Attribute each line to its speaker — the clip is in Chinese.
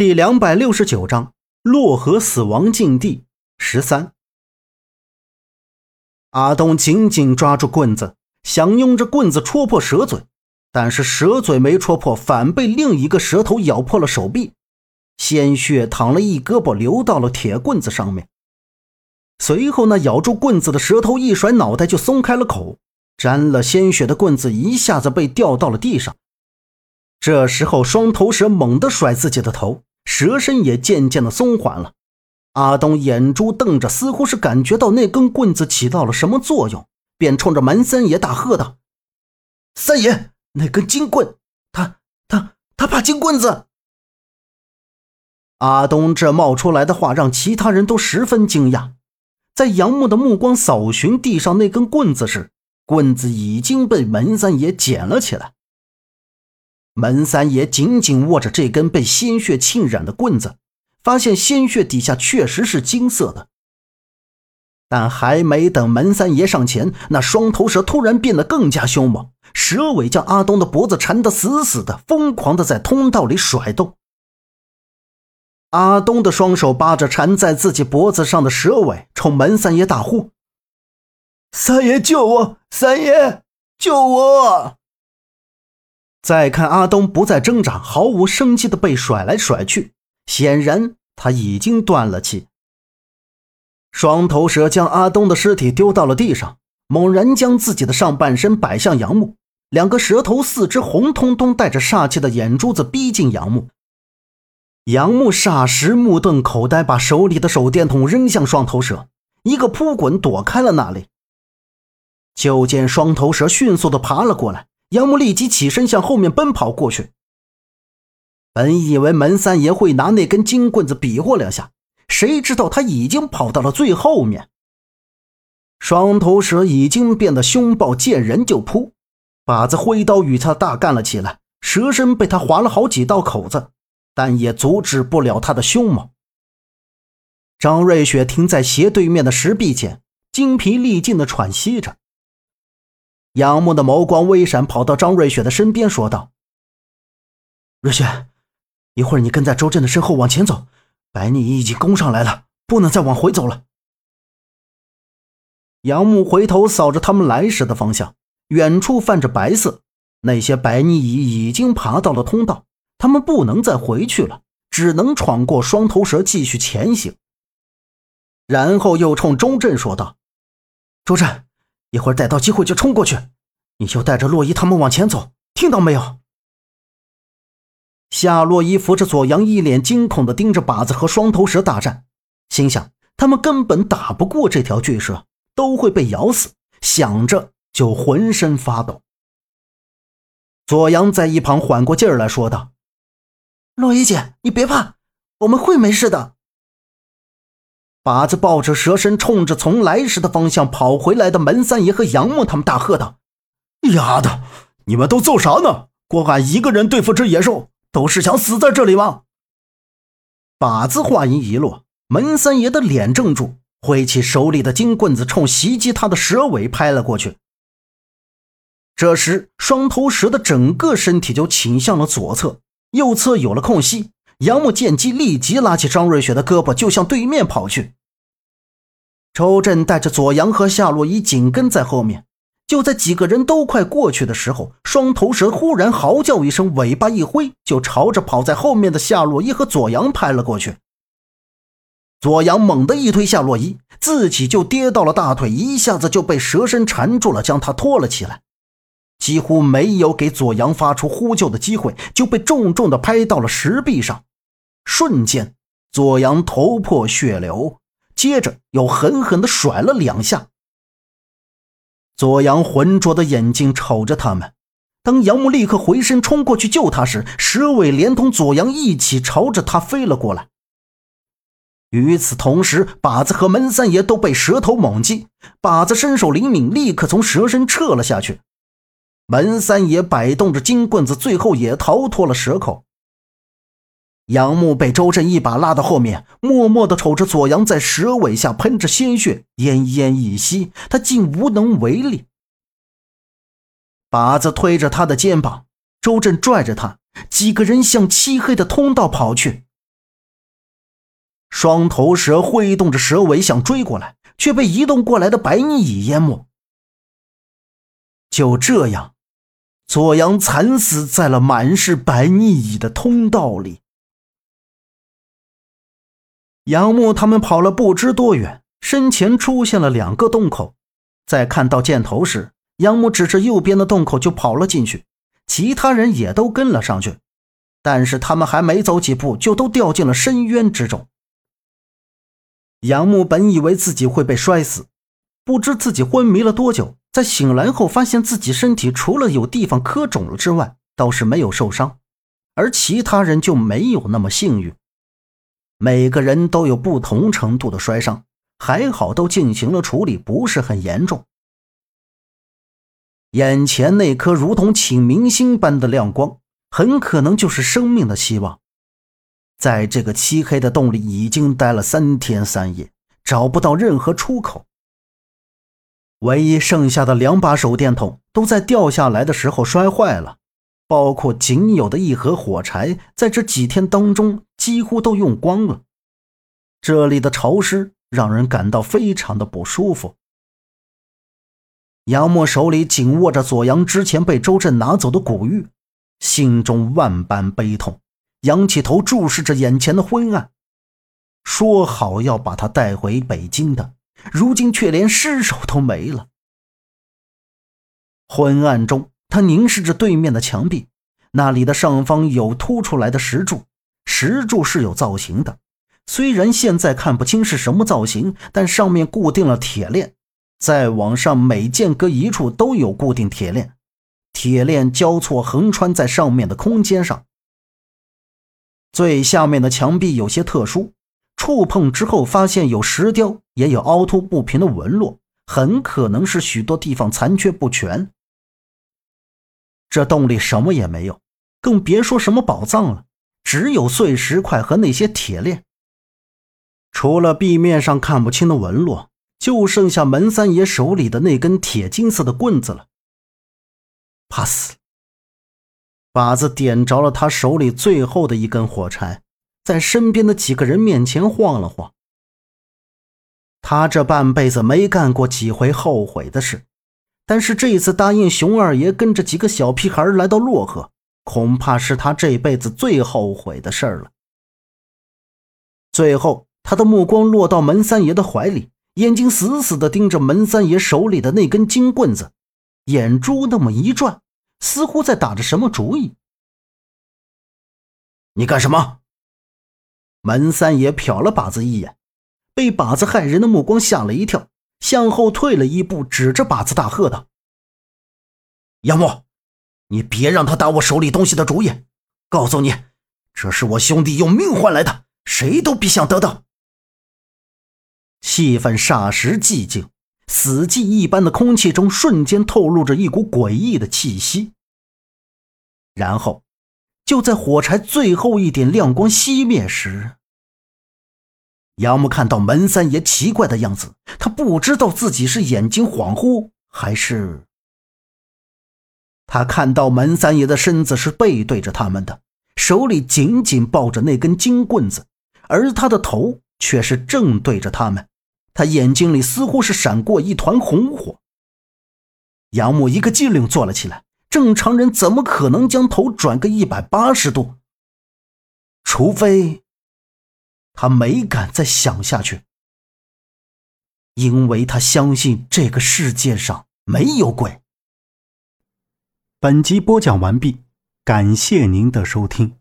Speaker 1: 第两百六十九章洛河死亡禁地十三。阿东紧紧抓住棍子，想用这棍子戳破蛇嘴，但是蛇嘴没戳破，反被另一个蛇头咬破了手臂，鲜血淌了一胳膊，流到了铁棍子上面。随后，那咬住棍子的蛇头一甩脑袋就松开了口，沾了鲜血的棍子一下子被掉到了地上。这时候，双头蛇猛地甩自己的头。蛇身也渐渐的松缓了，阿东眼珠瞪着，似乎是感觉到那根棍子起到了什么作用，便冲着门三爷大喝道：“三爷，那根金棍，他他他怕金棍子！”阿东这冒出来的话让其他人都十分惊讶。在杨木的目光扫寻地上那根棍子时，棍子已经被门三爷捡了起来。门三爷紧紧握着这根被鲜血浸染的棍子，发现鲜血底下确实是金色的。但还没等门三爷上前，那双头蛇突然变得更加凶猛，蛇尾将阿东的脖子缠得死死的，疯狂的在通道里甩动。阿东的双手扒着缠在自己脖子上的蛇尾，冲门三爷大呼：“三爷救我！三爷救我！”再看阿东不再挣扎，毫无生机的被甩来甩去，显然他已经断了气。双头蛇将阿东的尸体丢到了地上，猛然将自己的上半身摆向杨木，两个蛇头、四只红彤彤、带着煞气的眼珠子逼近杨木。杨木霎时目瞪口呆，把手里的手电筒扔向双头蛇，一个扑滚躲开了那里。就见双头蛇迅速的爬了过来。杨木立即起身向后面奔跑过去。本以为门三爷会拿那根金棍子比划两下，谁知道他已经跑到了最后面。双头蛇已经变得凶暴，见人就扑，把子挥刀与他大干了起来。蛇身被他划了好几道口子，但也阻止不了他的凶猛。张瑞雪停在斜对面的石壁前，精疲力尽地喘息着。杨木的眸光微闪，跑到张瑞雪的身边，说道：“瑞雪，一会儿你跟在周震的身后往前走，白逆已经攻上来了，不能再往回走了。”杨木回头扫着他们来时的方向，远处泛着白色，那些白逆蚁已经爬到了通道，他们不能再回去了，只能闯过双头蛇继续前行。然后又冲周震说道：“周震。”一会儿逮到机会就冲过去，你就带着洛伊他们往前走，听到没有？夏洛伊扶着左阳，一脸惊恐的盯着靶子和双头蛇大战，心想他们根本打不过这条巨蛇，都会被咬死。想着就浑身发抖。左阳在一旁缓过劲儿来说道：“洛伊姐，你别怕，我们会没事的。”靶子抱着蛇身，冲着从来时的方向跑回来的门三爷和杨木他们大喝道：“
Speaker 2: 丫的，你们都揍啥呢？光俺一个人对付这野兽，都是想死在这里吗？”
Speaker 1: 靶子话音一落，门三爷的脸怔住，挥起手里的金棍子，冲袭击他的蛇尾拍了过去。这时，双头蛇的整个身体就倾向了左侧，右侧有了空隙。杨木见机，立即拉起张瑞雪的胳膊，就向对面跑去。周震带着左阳和夏洛伊紧跟在后面。就在几个人都快过去的时候，双头蛇忽然嚎叫一声，尾巴一挥，就朝着跑在后面的夏洛伊和左阳拍了过去。左阳猛地一推夏洛伊，自己就跌到了大腿，一下子就被蛇身缠住了，将他拖了起来。几乎没有给左阳发出呼救的机会，就被重重的拍到了石壁上。瞬间，左阳头破血流，接着又狠狠地甩了两下。左阳浑浊的眼睛瞅着他们。当杨木立刻回身冲过去救他时，蛇尾连同左阳一起朝着他飞了过来。与此同时，靶子和门三爷都被蛇头猛击。靶子身手灵敏，立刻从蛇身撤了下去。门三爷摆动着金棍子，最后也逃脱了蛇口。杨木被周震一把拉到后面，默默地瞅着左阳在蛇尾下喷着鲜血，奄奄一息，他竟无能为力。靶子推着他的肩膀，周震拽着他，几个人向漆黑的通道跑去。双头蛇挥动着蛇尾想追过来，却被移动过来的白蚁淹没。就这样，左阳惨死在了满是白泥蚁的通道里。杨木他们跑了不知多远，身前出现了两个洞口。在看到箭头时，杨木指着右边的洞口就跑了进去，其他人也都跟了上去。但是他们还没走几步，就都掉进了深渊之中。杨木本以为自己会被摔死，不知自己昏迷了多久。在醒来后，发现自己身体除了有地方磕肿了之外，倒是没有受伤，而其他人就没有那么幸运。每个人都有不同程度的摔伤，还好都进行了处理，不是很严重。眼前那颗如同请明星般的亮光，很可能就是生命的希望。在这个漆黑的洞里，已经待了三天三夜，找不到任何出口。唯一剩下的两把手电筒都在掉下来的时候摔坏了，包括仅有的一盒火柴，在这几天当中几乎都用光了。这里的潮湿让人感到非常的不舒服。杨默手里紧握着左阳之前被周震拿走的古玉，心中万般悲痛，仰起头注视着眼前的昏暗，说好要把他带回北京的。如今却连尸首都没了。昏暗中，他凝视着对面的墙壁，那里的上方有凸出来的石柱，石柱是有造型的，虽然现在看不清是什么造型，但上面固定了铁链，再往上每间隔一处都有固定铁链，铁链交错横穿在上面的空间上。最下面的墙壁有些特殊。触碰之后，发现有石雕，也有凹凸不平的纹路，很可能是许多地方残缺不全。这洞里什么也没有，更别说什么宝藏了，只有碎石块和那些铁链。除了壁面上看不清的纹路，就剩下门三爷手里的那根铁金色的棍子了。怕死！靶子点着了他手里最后的一根火柴。在身边的几个人面前晃了晃。他这半辈子没干过几回后悔的事，但是这一次答应熊二爷跟着几个小屁孩来到洛河，恐怕是他这辈子最后悔的事儿了。最后，他的目光落到门三爷的怀里，眼睛死死地盯着门三爷手里的那根金棍子，眼珠那么一转，似乎在打着什么主意。
Speaker 2: 你干什么？
Speaker 1: 门三爷瞟了靶子一眼，被靶子骇人的目光吓了一跳，向后退了一步，指着靶子大喝道：“
Speaker 2: 杨墨，你别让他打我手里东西的主意！告诉你，这是我兄弟用命换来的，谁都别想得到。”
Speaker 1: 气氛霎时寂静，死寂一般的空气中瞬间透露着一股诡异的气息。然后。就在火柴最后一点亮光熄灭时，杨木看到门三爷奇怪的样子，他不知道自己是眼睛恍惚，还是他看到门三爷的身子是背对着他们的，手里紧紧抱着那根金棍子，而他的头却是正对着他们，他眼睛里似乎是闪过一团红火。杨木一个机灵坐了起来。正常人怎么可能将头转个一百八十度？除非他没敢再想下去，因为他相信这个世界上没有鬼。
Speaker 3: 本集播讲完毕，感谢您的收听。